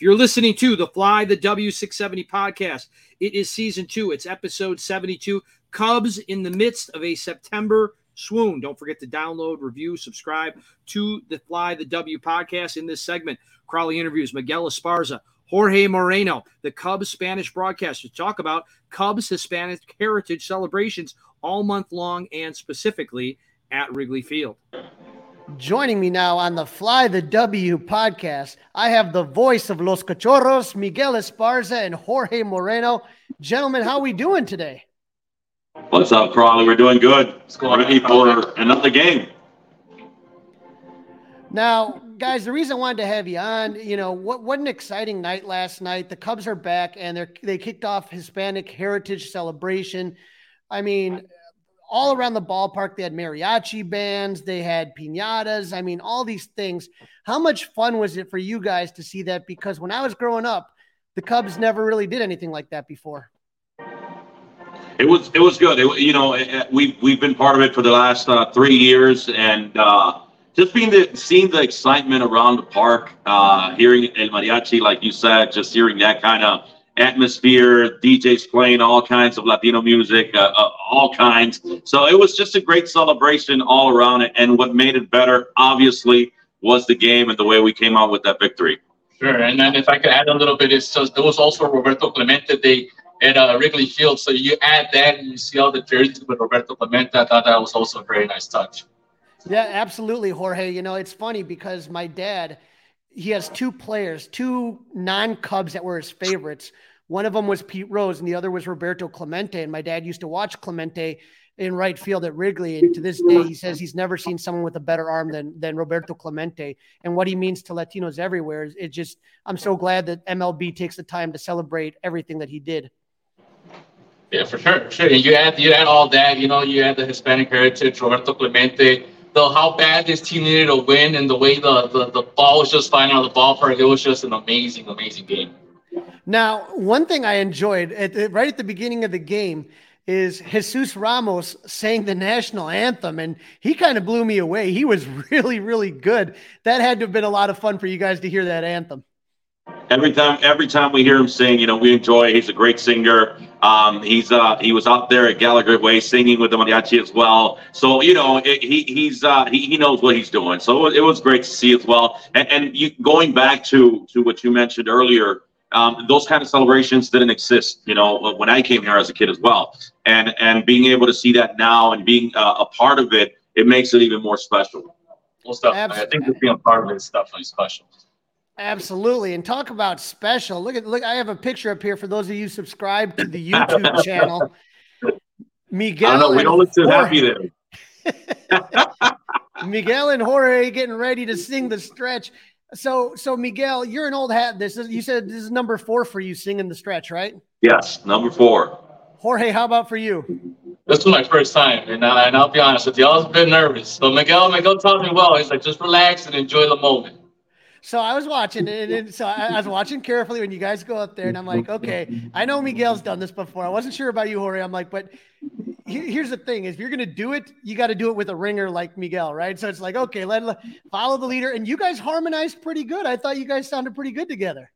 You're listening to the Fly the W670 podcast. It is season two, it's episode 72. Cubs in the midst of a September swoon. Don't forget to download, review, subscribe to the Fly the W podcast. In this segment, Crawly interviews Miguel Esparza, Jorge Moreno, the Cubs Spanish broadcaster, to talk about Cubs Hispanic heritage celebrations all month long and specifically at Wrigley Field. Joining me now on the Fly the W podcast, I have the voice of Los Cachorros, Miguel Esparza, and Jorge Moreno. Gentlemen, how are we doing today? What's up, Crawly? We're doing good. Ready for another game. Now, guys, the reason I wanted to have you on, you know, what what an exciting night last night. The Cubs are back and they're they kicked off Hispanic Heritage Celebration. I mean, all around the ballpark, they had mariachi bands, they had piñatas. I mean, all these things. How much fun was it for you guys to see that? Because when I was growing up, the Cubs never really did anything like that before. It was it was good. It, you know, we we've been part of it for the last uh, three years, and uh, just being the seeing the excitement around the park, uh, hearing El Mariachi, like you said, just hearing that kind of atmosphere, DJs playing all kinds of Latino music, uh, uh, all kinds. So it was just a great celebration all around it. And what made it better, obviously, was the game and the way we came out with that victory. Sure. And then if I could add a little bit, it's just there was also Roberto Clemente Day at uh, Wrigley Field. So you add that and you see all the jerseys with Roberto Clemente. I thought that was also a very nice touch. Yeah, absolutely, Jorge. You know, it's funny because my dad, he has two players, two non-Cubs that were his favorites. One of them was Pete Rose, and the other was Roberto Clemente. And my dad used to watch Clemente in right field at Wrigley. And to this day, he says he's never seen someone with a better arm than than Roberto Clemente. And what he means to Latinos everywhere is it just I'm so glad that MLB takes the time to celebrate everything that he did. Yeah, for sure, sure. And you add you add all that, you know, you add the Hispanic heritage, Roberto Clemente, the how bad this team needed to win and the way the, the, the ball was just flying out of the ballpark. It was just an amazing, amazing game. Now, one thing I enjoyed at right at the beginning of the game is Jesus Ramos sang the national anthem, and he kind of blew me away. He was really, really good. That had to have been a lot of fun for you guys to hear that anthem. Every time, every time we hear him sing, you know, we enjoy. He's a great singer. Um, he's uh, he was out there at Gallagher Way singing with the mariachi as well. So you know, it, he he's uh, he, he knows what he's doing. So it was great to see as well. And, and you going back to to what you mentioned earlier, um, those kind of celebrations didn't exist, you know, when I came here as a kid as well. And and being able to see that now and being uh, a part of it, it makes it even more special. Well, stuff. I think that being a part of it is definitely special. Absolutely. And talk about special. Look at look, I have a picture up here for those of you subscribed to the YouTube channel. Miguel. I don't know, we don't look too happy there. Miguel and Jorge getting ready to sing the stretch. So, so Miguel, you're an old hat. This is you said this is number four for you singing the stretch, right? Yes, number four. Jorge, how about for you? This was my first time, and, uh, and I'll be honest with you, I was a bit nervous. So Miguel, Miguel taught me well. He's like, just relax and enjoy the moment. So I was watching it, and so I, I, was watching carefully when you guys go up there, and I'm like, okay, I know Miguel's done this before. I wasn't sure about you, Jorge. I'm like, but here's the thing: if you're gonna do it, you got to do it with a ringer like Miguel, right? So it's like, okay, let follow the leader, and you guys harmonized pretty good. I thought you guys sounded pretty good together.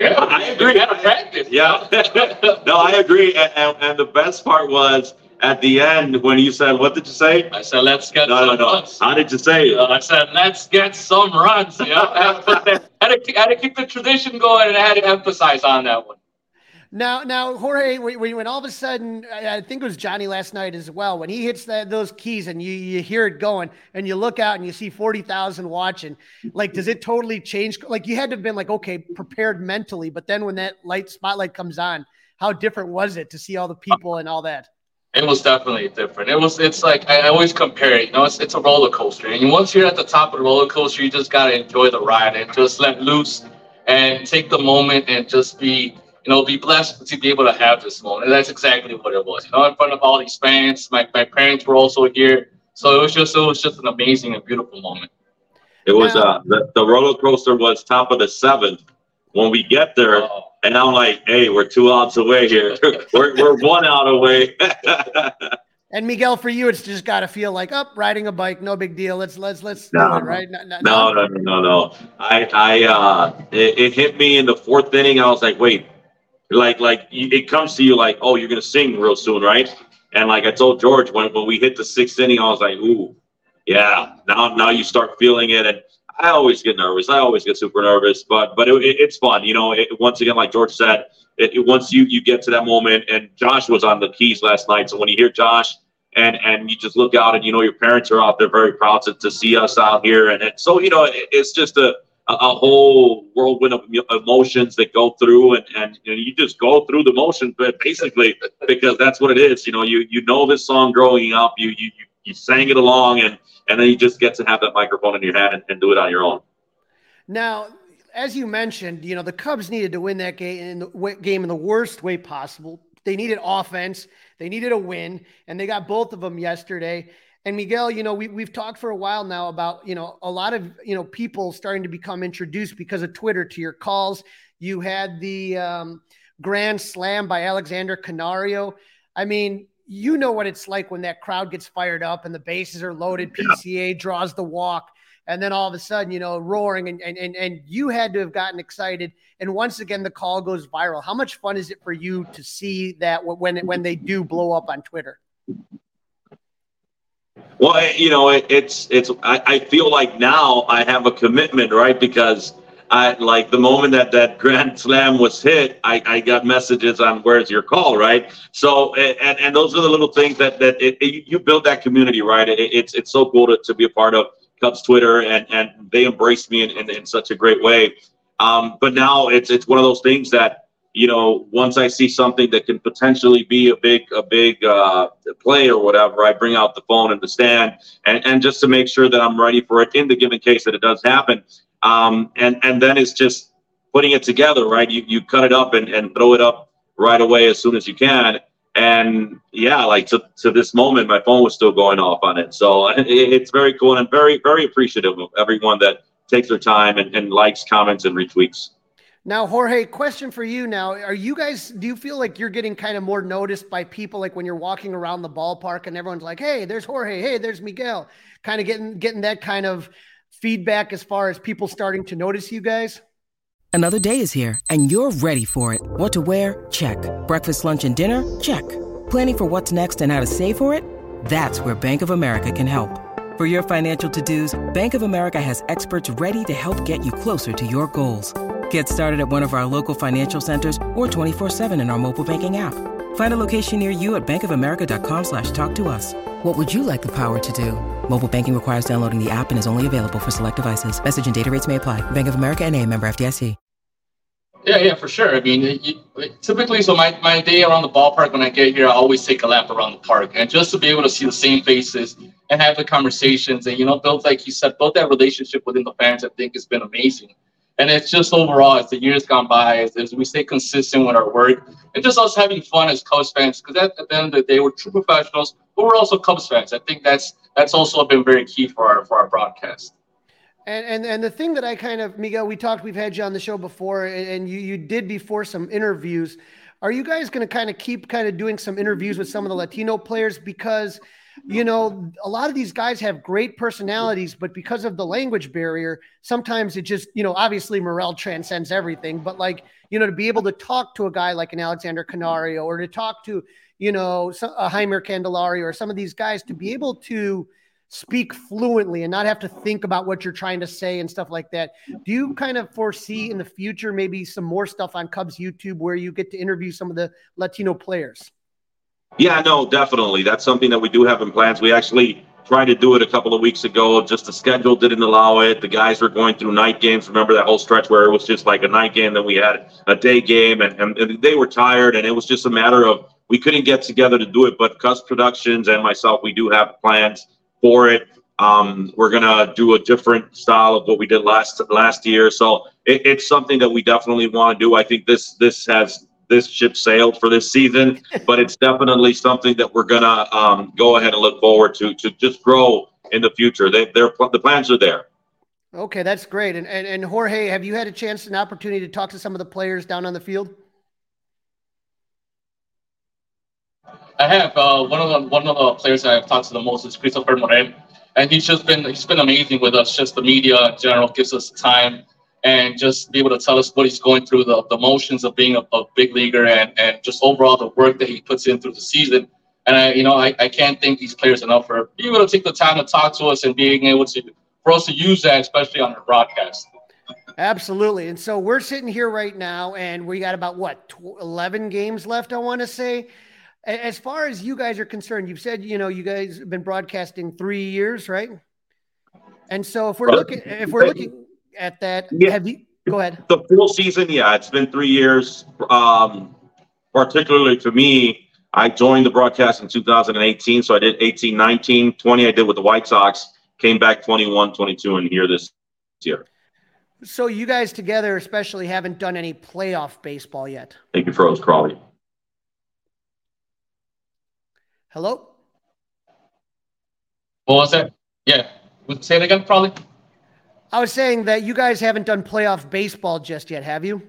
Yeah, I agree. Practice. Yeah, no, I agree. And, and, and the best part was at the end when you said, "What did you say?" I said, "Let's get no, some no, no. runs." How did you say it? Uh, I said, "Let's get some runs." Yeah, I had, to, I had to keep the tradition going, and I had to emphasize on that one. Now, now, Jorge, when, when all of a sudden, I think it was Johnny last night as well, when he hits that those keys and you you hear it going, and you look out and you see forty thousand watching, like, does it totally change? Like, you had to have been like, okay, prepared mentally, but then when that light spotlight comes on, how different was it to see all the people and all that? It was definitely different. It was. It's like I always compare it. You know, it's it's a roller coaster, and once you're at the top of the roller coaster, you just gotta enjoy the ride and just let loose and take the moment and just be you know, be blessed to be able to have this moment. And that's exactly what it was. You know, in front of all these fans, my, my parents were also here. So it was just it was just an amazing and beautiful moment. It was uh the, the roller coaster was top of the seventh. When we get there, oh. And I'm like, hey, we're two outs away here. we're we're one out away. And Miguel, for you, it's just got to feel like up oh, riding a bike, no big deal. Let's let's let's no, do it, right? No, no, no, no, no, no. I I uh, it, it, hit me in the fourth inning. I was like, wait, like like it comes to you like, oh, you're gonna sing real soon, right? And like I told George when when we hit the sixth inning, I was like, ooh, yeah. Now now you start feeling it, and I always get nervous. I always get super nervous, but but it, it, it's fun, you know. It, once again, like George said, once you you get to that moment, and Josh was on the keys last night, so when you hear Josh. And, and you just look out and you know your parents are out there very proud to, to see us out here and so you know it, it's just a a, whole whirlwind of emotions that go through and, and you, you just go through the motions but basically because that's what it is you know you you know this song growing up you you you sang it along and and then you just get to have that microphone in your hand and, and do it on your own now as you mentioned you know the cubs needed to win that game in the game in the worst way possible they needed offense they needed a win and they got both of them yesterday and Miguel, you know, we, we've talked for a while now about, you know, a lot of, you know, people starting to become introduced because of Twitter to your calls. You had the um, grand slam by Alexander Canario. I mean, you know what it's like when that crowd gets fired up and the bases are loaded, PCA draws the walk, and then all of a sudden, you know, roaring and, and, and, and you had to have gotten excited. And once again, the call goes viral. How much fun is it for you to see that when, when they do blow up on Twitter? Well, you know, it, it's it's. I, I feel like now I have a commitment, right? Because I like the moment that that grand slam was hit, I, I got messages on where's your call, right? So and and those are the little things that that it, it, you build that community, right? It, it's it's so cool to, to be a part of Cubs Twitter, and and they embraced me in, in, in such a great way. Um, but now it's it's one of those things that you know, once I see something that can potentially be a big, a big uh, play or whatever, I bring out the phone and the stand, and, and just to make sure that I'm ready for it in the given case that it does happen. Um, and and then it's just putting it together, right? You you cut it up and, and throw it up right away as soon as you can. And yeah, like to, to this moment, my phone was still going off on it. So it, it's very cool, and I'm very very appreciative of everyone that takes their time and, and likes, comments, and retweets. Now, Jorge, question for you now. Are you guys, do you feel like you're getting kind of more noticed by people like when you're walking around the ballpark and everyone's like, hey, there's Jorge, hey, there's Miguel, kind of getting getting that kind of feedback as far as people starting to notice you guys? Another day is here and you're ready for it. What to wear? Check. Breakfast, lunch, and dinner? Check. Planning for what's next and how to save for it? That's where Bank of America can help. For your financial to-dos, Bank of America has experts ready to help get you closer to your goals. Get started at one of our local financial centers or 24-7 in our mobile banking app. Find a location near you at bankofamerica.com slash talk to us. What would you like the power to do? Mobile banking requires downloading the app and is only available for select devices. Message and data rates may apply. Bank of America and a member FDIC. Yeah, yeah, for sure. I mean, you, typically, so my, my day around the ballpark, when I get here, I always take a lap around the park. And just to be able to see the same faces and have the conversations and, you know, build, like you said, build that relationship within the fans, I think has been amazing. And it's just overall, as the years gone by, as, as we stay consistent with our work, and just us having fun as Cubs fans, because at, at, the end of the day, we're true professionals, but we're also Cubs fans. I think that's that's also been very key for our for our broadcast. And, and and the thing that I kind of Miguel, we talked, we've had you on the show before, and you you did before some interviews. Are you guys going to kind of keep kind of doing some interviews with some of the Latino players because? You know, a lot of these guys have great personalities, but because of the language barrier, sometimes it just, you know, obviously Morel transcends everything, but like, you know, to be able to talk to a guy like an Alexander Canario or to talk to, you know, a Jeimer Candelario or some of these guys to be able to speak fluently and not have to think about what you're trying to say and stuff like that. Do you kind of foresee in the future maybe some more stuff on Cubs YouTube where you get to interview some of the Latino players? Yeah, no, definitely. That's something that we do have in plans. We actually tried to do it a couple of weeks ago. Just the schedule didn't allow it. The guys were going through night games. Remember that whole stretch where it was just like a night game, then we had a day game, and, and they were tired, and it was just a matter of we couldn't get together to do it. But Cubs Productions and myself, we do have plans for it. Um, we're gonna do a different style of what we did last last year, so it, it's something that we definitely want to do. I think this this has this ship sailed for this season, but it's definitely something that we're gonna um, go ahead and look forward to to just grow in the future. They, they're the plans are there. Okay, that's great. And, and and Jorge, have you had a chance, an opportunity to talk to some of the players down on the field? I have uh, one of the one of the players I've talked to the most is Christopher Morel, and he's just been he's been amazing with us. Just the media in general gives us time and just be able to tell us what he's going through, the, the motions of being a, a big leaguer, and and just overall the work that he puts in through the season. And I, you know, I, I can't thank these players enough for being able to take the time to talk to us and being able to for us to use that, especially on our broadcast. Absolutely. And so we're sitting here right now, and we got about what, 11 games left, I want to say. As far as you guys are concerned, you've said, you know, you guys have been broadcasting three years, right? And so if we're looking, if we're looking at that, yeah. have you, go ahead. The full season, yeah, it's been three years. Um, particularly for me, I joined the broadcast in 2018. So I did 18, 19, 20, I did with the White Sox, came back 21, 22, and here this year. So you guys together, especially, haven't done any playoff baseball yet. Thank you, Froze Crawly. Hello? What was that? Yeah. Say it again, probably. I was saying that you guys haven't done playoff baseball just yet, have you?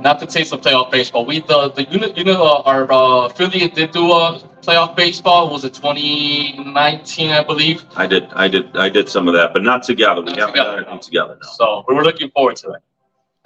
Not the taste of playoff baseball. We the the unit you know uh, our uh, affiliate did do a playoff baseball. Was it 2019, I believe? I did, I did, I did some of that, but not together. We haven't done it together. No. So we were looking forward to that.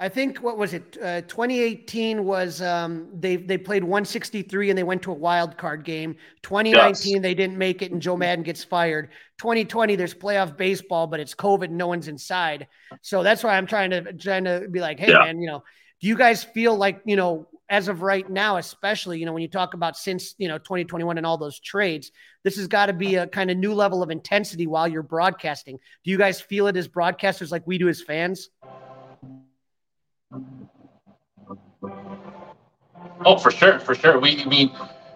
I think what was it? Uh, 2018 was um, they they played 163 and they went to a wild card game. 2019 yes. they didn't make it and Joe Maddon gets fired. 2020 there's playoff baseball but it's COVID and no one's inside. So that's why I'm trying to trying to be like, hey yeah. man, you know, do you guys feel like you know as of right now, especially you know when you talk about since you know 2021 and all those trades, this has got to be a kind of new level of intensity while you're broadcasting. Do you guys feel it as broadcasters like we do as fans? Oh, for sure, for sure. We I mean,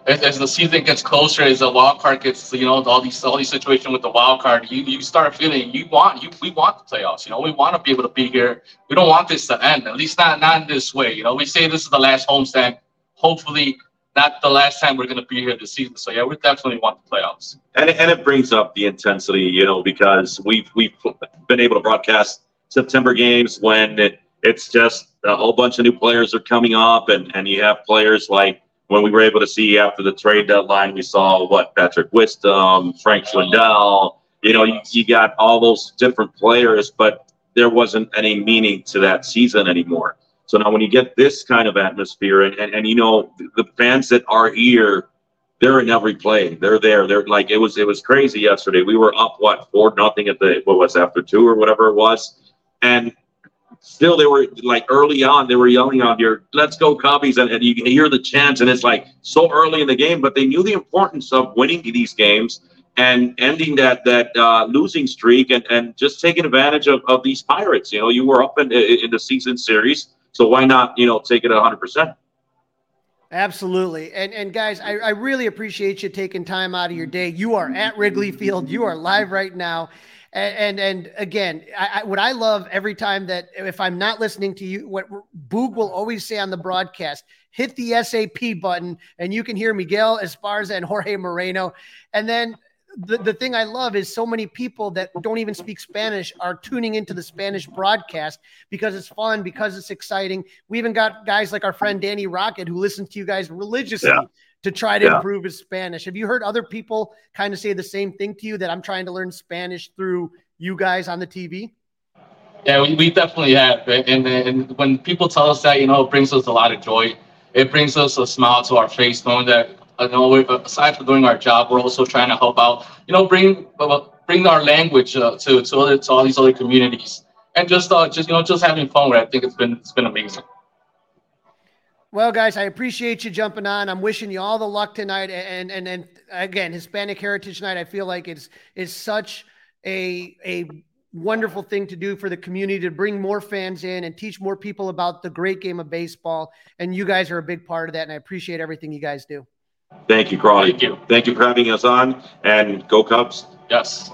as, as, the season gets closer, as the wild card gets, you know, all these all these situations with the wild card, you you start feeling you want you we want the playoffs. You know, we want to be able to be here. We don't want this to end. At least not not in this way. You know, we say this is the last homestand. Hopefully, not the last time we're going to be here this season. So yeah, we definitely want the playoffs. And and it brings up the intensity, you know, because we've we've been able to broadcast September games when it it's just a whole bunch of new players are coming up, and and you have players like when we were able to see after the trade deadline, we saw what Patrick Wisdom, Frank Schwindel. You know, you, you got all those different players, but there wasn't any meaning to that season anymore. So now, when you get this kind of atmosphere, and, and, and you know, the fans that are here, they're in every play. They're there. They're like it was. It was crazy yesterday. We were up what four nothing at the what was after two or whatever it was, and still they were like early on they were yelling out here let's go cubbies and, and, you hear the chants and it's like so early in the game but they knew the importance of winning these games and ending that that uh, losing streak and, and just taking advantage of, of these pirates you know you were up in, in the season series so why not you know take it 100% Absolutely. And and guys, I, I really appreciate you taking time out of your day. You are at Wrigley Field. You are live right now. And and, and again, I, I, what I love every time that if I'm not listening to you, what Boog will always say on the broadcast, hit the SAP button, and you can hear Miguel Esparza and Jorge Moreno. And then the, the thing I love is so many people that don't even speak Spanish are tuning into the Spanish broadcast because it's fun, because it's exciting. We even got guys like our friend Danny Rocket who listens to you guys religiously yeah to try to yeah. improve his Spanish. Have you heard other people kind of say the same thing to you that I'm trying to learn Spanish through you guys on the TV? Yeah, we, we definitely have. And, and when people tell us that, you know, it brings us a lot of joy. It brings us a smile to our face knowing that you know, aside from doing our job, we're also trying to help out. You know, bring bring our language uh, to to other to all these other communities, and just uh, just you know just having fun with it. I think it's been it's been amazing. Well, guys, I appreciate you jumping on. I'm wishing you all the luck tonight. And and and again, Hispanic Heritage Night, I feel like it's is such a a wonderful thing to do for the community to bring more fans in and teach more people about the great game of baseball. And you guys are a big part of that. And I appreciate everything you guys do. Thank you, Crawly. Thank you. Thank you for having us on and go Cubs. Yes.